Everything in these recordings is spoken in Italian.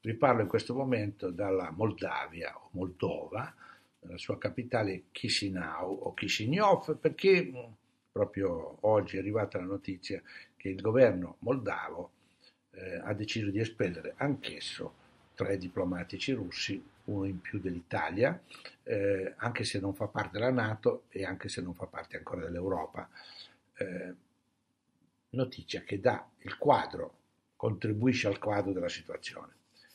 Vi parlo in questo momento dalla Moldavia o Moldova, la sua capitale Chisinau o Chisinau, perché proprio oggi è arrivata la notizia che il governo moldavo eh, ha deciso di espellere anch'esso tre diplomatici russi, uno in più dell'Italia, eh, anche se non fa parte della Nato e anche se non fa parte ancora dell'Europa. Eh, notizia che dà il quadro, contribuisce al quadro della situazione.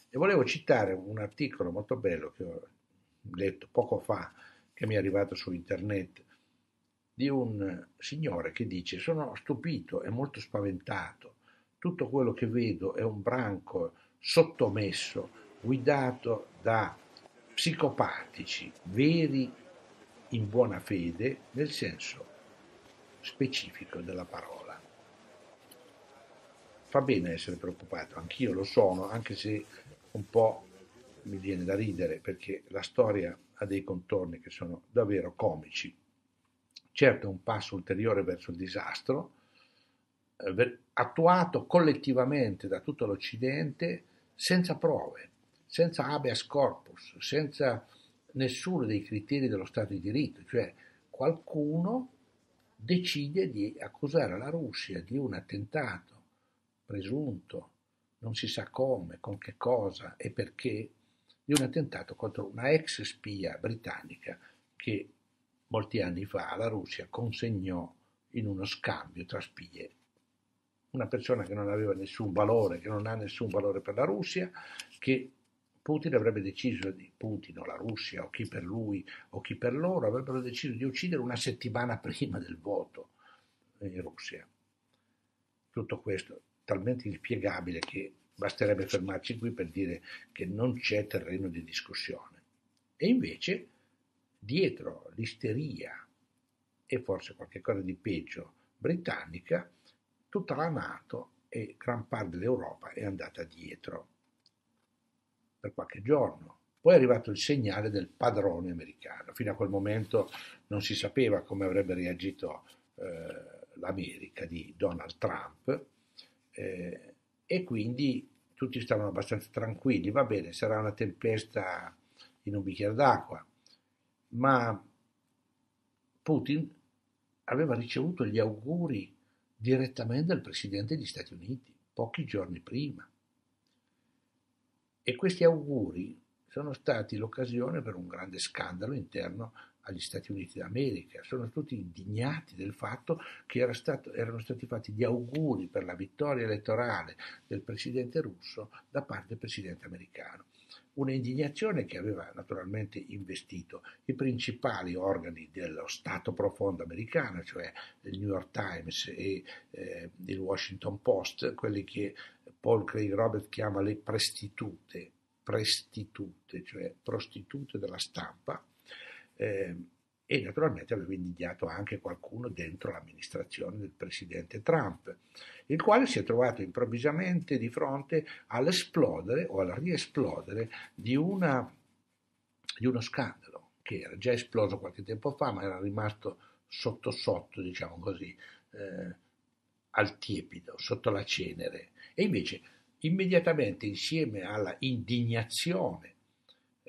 E volevo citare un articolo molto bello che ho letto poco fa, che mi è arrivato su internet, di un signore che dice sono stupito e molto spaventato, tutto quello che vedo è un branco sottomesso, guidato da psicopatici veri in buona fede nel senso specifico della parola. Fa bene essere preoccupato, anch'io lo sono, anche se un po' mi viene da ridere perché la storia ha dei contorni che sono davvero comici. Certo è un passo ulteriore verso il disastro, eh, attuato collettivamente da tutto l'Occidente senza prove, senza habeas corpus, senza nessuno dei criteri dello Stato di diritto, cioè qualcuno decide di accusare la Russia di un attentato presunto non si sa come, con che cosa e perché, di un attentato contro una ex spia britannica che molti anni fa la Russia consegnò in uno scambio tra spie. Una persona che non aveva nessun valore, che non ha nessun valore per la Russia, che Putin avrebbe deciso di Putin o la Russia o chi per lui o chi per loro avrebbero deciso di uccidere una settimana prima del voto in Russia. Tutto questo talmente inspiegabile che basterebbe fermarci qui per dire che non c'è terreno di discussione. E invece, dietro l'isteria e forse qualche cosa di peggio britannica, tutta la Nato e gran parte dell'Europa è andata dietro per qualche giorno. Poi è arrivato il segnale del padrone americano. Fino a quel momento non si sapeva come avrebbe reagito eh, l'America di Donald Trump, eh, e quindi tutti stavano abbastanza tranquilli, va bene, sarà una tempesta in un bicchiere d'acqua, ma Putin aveva ricevuto gli auguri direttamente dal Presidente degli Stati Uniti, pochi giorni prima. E questi auguri sono stati l'occasione per un grande scandalo interno agli Stati Uniti d'America, sono tutti indignati del fatto che era stato, erano stati fatti gli auguri per la vittoria elettorale del presidente russo da parte del presidente americano. Una indignazione che aveva naturalmente investito i principali organi dello Stato profondo americano, cioè il New York Times e eh, il Washington Post, quelli che Paul Craig Robert chiama le prestitute, prestitute, cioè prostitute della stampa, eh, e naturalmente aveva indignato anche qualcuno dentro l'amministrazione del presidente Trump, il quale si è trovato improvvisamente di fronte all'esplodere o al riesplodere di, una, di uno scandalo che era già esploso qualche tempo fa, ma era rimasto sotto sotto, diciamo così, eh, al tiepido, sotto la cenere. E invece immediatamente insieme alla indignazione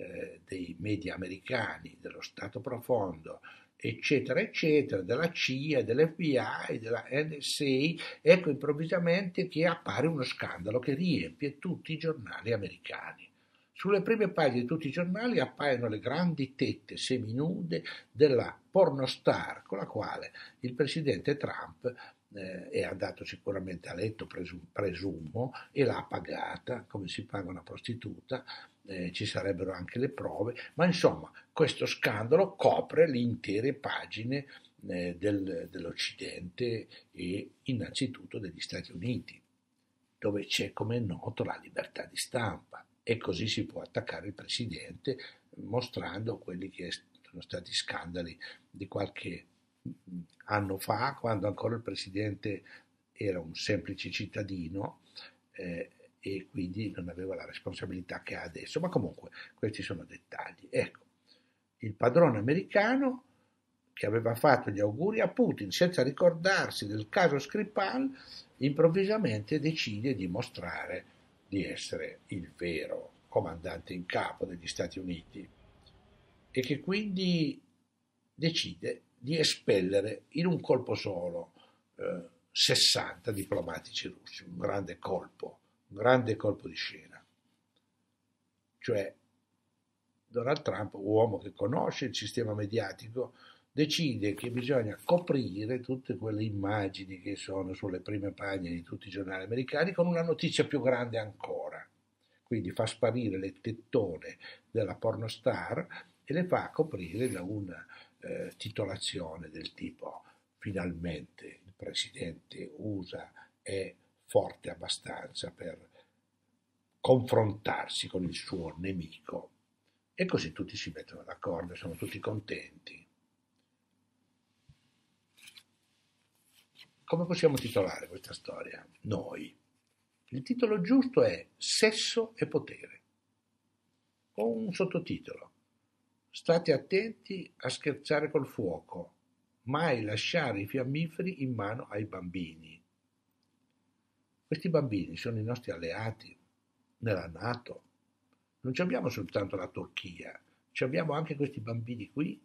eh, dei media americani, dello Stato profondo, eccetera, eccetera, della CIA, dell'FBI, della NSA, ecco improvvisamente che appare uno scandalo che riempie tutti i giornali americani. Sulle prime pagine di tutti i giornali appaiono le grandi tette seminude della pornostar con la quale il presidente Trump eh, è andato sicuramente a letto, presum- presumo, e l'ha pagata come si paga una prostituta, eh, ci sarebbero anche le prove, ma insomma questo scandalo copre le intere pagine eh, del, dell'Occidente e innanzitutto degli Stati Uniti, dove c'è come è noto la libertà di stampa. E così si può attaccare il Presidente mostrando quelli che sono stati scandali di qualche anno fa, quando ancora il Presidente era un semplice cittadino, eh, e quindi non aveva la responsabilità che ha adesso. Ma comunque questi sono dettagli. Ecco, il padrone americano che aveva fatto gli auguri a Putin senza ricordarsi del caso Skripal, improvvisamente decide di mostrare di essere il vero comandante in capo degli Stati Uniti e che quindi decide di espellere in un colpo solo eh, 60 diplomatici russi, un grande colpo, un grande colpo di scena. Cioè Donald Trump, uomo che conosce il sistema mediatico, decide che bisogna coprire tutte quelle immagini che sono sulle prime pagine di tutti i giornali americani con una notizia più grande ancora. Quindi fa sparire le tettone della pornostar e le fa coprire da una eh, titolazione del tipo finalmente il presidente USA è forte abbastanza per confrontarsi con il suo nemico. E così tutti si mettono d'accordo, sono tutti contenti. Come possiamo titolare questa storia? Noi. Il titolo giusto è Sesso e potere. Ho un sottotitolo. State attenti a scherzare col fuoco, mai lasciare i fiammiferi in mano ai bambini. Questi bambini sono i nostri alleati nella Nato. Non abbiamo soltanto la Turchia, abbiamo anche questi bambini qui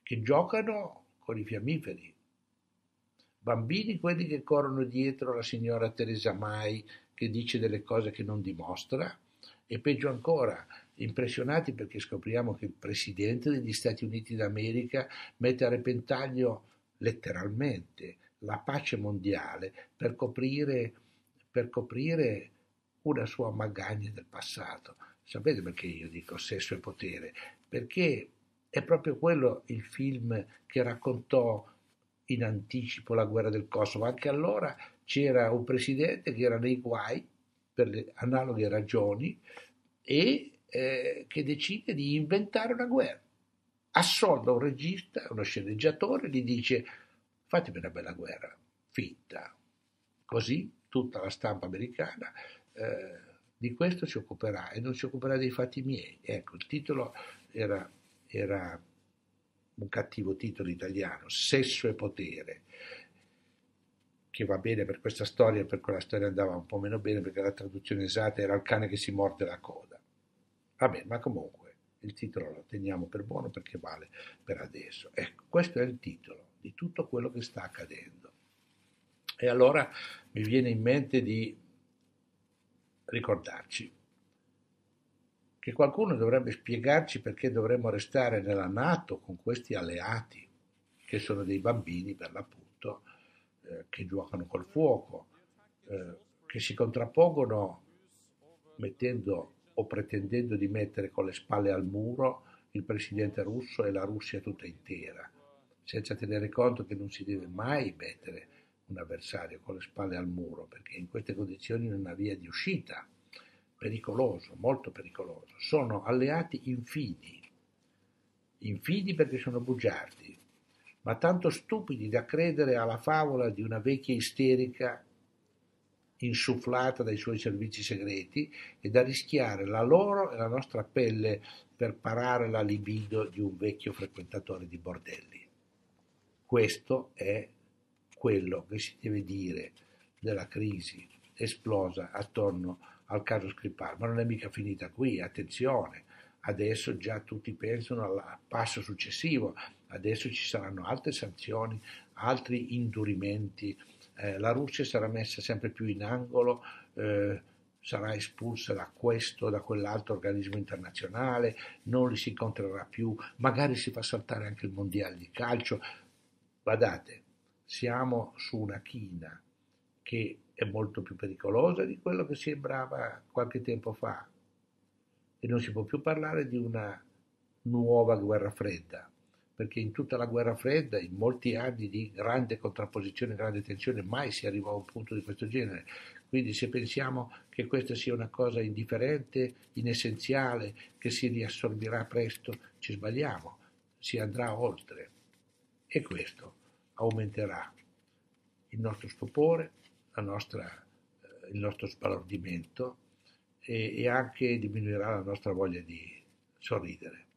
che giocano con i fiammiferi, bambini quelli che corrono dietro la signora Teresa Mai che dice delle cose che non dimostra e peggio ancora impressionati perché scopriamo che il presidente degli Stati Uniti d'America mette a repentaglio letteralmente la pace mondiale per coprire, per coprire una sua magagna del passato. Sapete perché io dico sesso e potere? Perché è proprio quello il film che raccontò in anticipo la guerra del Kosovo. Anche allora c'era un presidente che era nei guai per le analoghe ragioni e eh, che decide di inventare una guerra. Assolda un regista, uno sceneggiatore, gli dice fatemi una bella guerra, finta. Così tutta la stampa americana eh, di questo si occuperà e non si occuperà dei fatti miei. Ecco, il titolo era, era un cattivo titolo italiano, Sesso e potere, che va bene per questa storia per quella storia andava un po' meno bene perché la traduzione esatta era il cane che si morde la coda. Vabbè, ma comunque il titolo lo teniamo per buono perché vale per adesso. Ecco, questo è il titolo di tutto quello che sta accadendo. E allora mi viene in mente di ricordarci che qualcuno dovrebbe spiegarci perché dovremmo restare nella Nato con questi alleati, che sono dei bambini per l'appunto, eh, che giocano col fuoco, eh, che si contrappongono mettendo o pretendendo di mettere con le spalle al muro il presidente russo e la Russia tutta intera, senza tenere conto che non si deve mai mettere un avversario con le spalle al muro, perché in queste condizioni non ha via di uscita pericoloso, molto pericoloso. Sono alleati infidi, infidi perché sono bugiardi, ma tanto stupidi da credere alla favola di una vecchia isterica insufflata dai suoi servizi segreti e da rischiare la loro e la nostra pelle per parare la libido di un vecchio frequentatore di bordelli. Questo è quello che si deve dire della crisi esplosa attorno al caso Skripal, ma non è mica finita qui, attenzione, adesso già tutti pensano al passo successivo, adesso ci saranno altre sanzioni, altri indurimenti, eh, la Russia sarà messa sempre più in angolo, eh, sarà espulsa da questo, da quell'altro organismo internazionale, non li si incontrerà più, magari si fa saltare anche il mondiale di calcio. Badate, siamo su una china che è molto più pericolosa di quello che sembrava qualche tempo fa e non si può più parlare di una nuova guerra fredda, perché in tutta la guerra fredda, in molti anni di grande contrapposizione, grande tensione, mai si arrivò a un punto di questo genere. Quindi se pensiamo che questa sia una cosa indifferente, inessenziale, che si riassorbirà presto, ci sbagliamo, si andrà oltre. E questo aumenterà il nostro stupore, nostra eh, il nostro sbalordimento e, e anche diminuirà la nostra voglia di sorridere.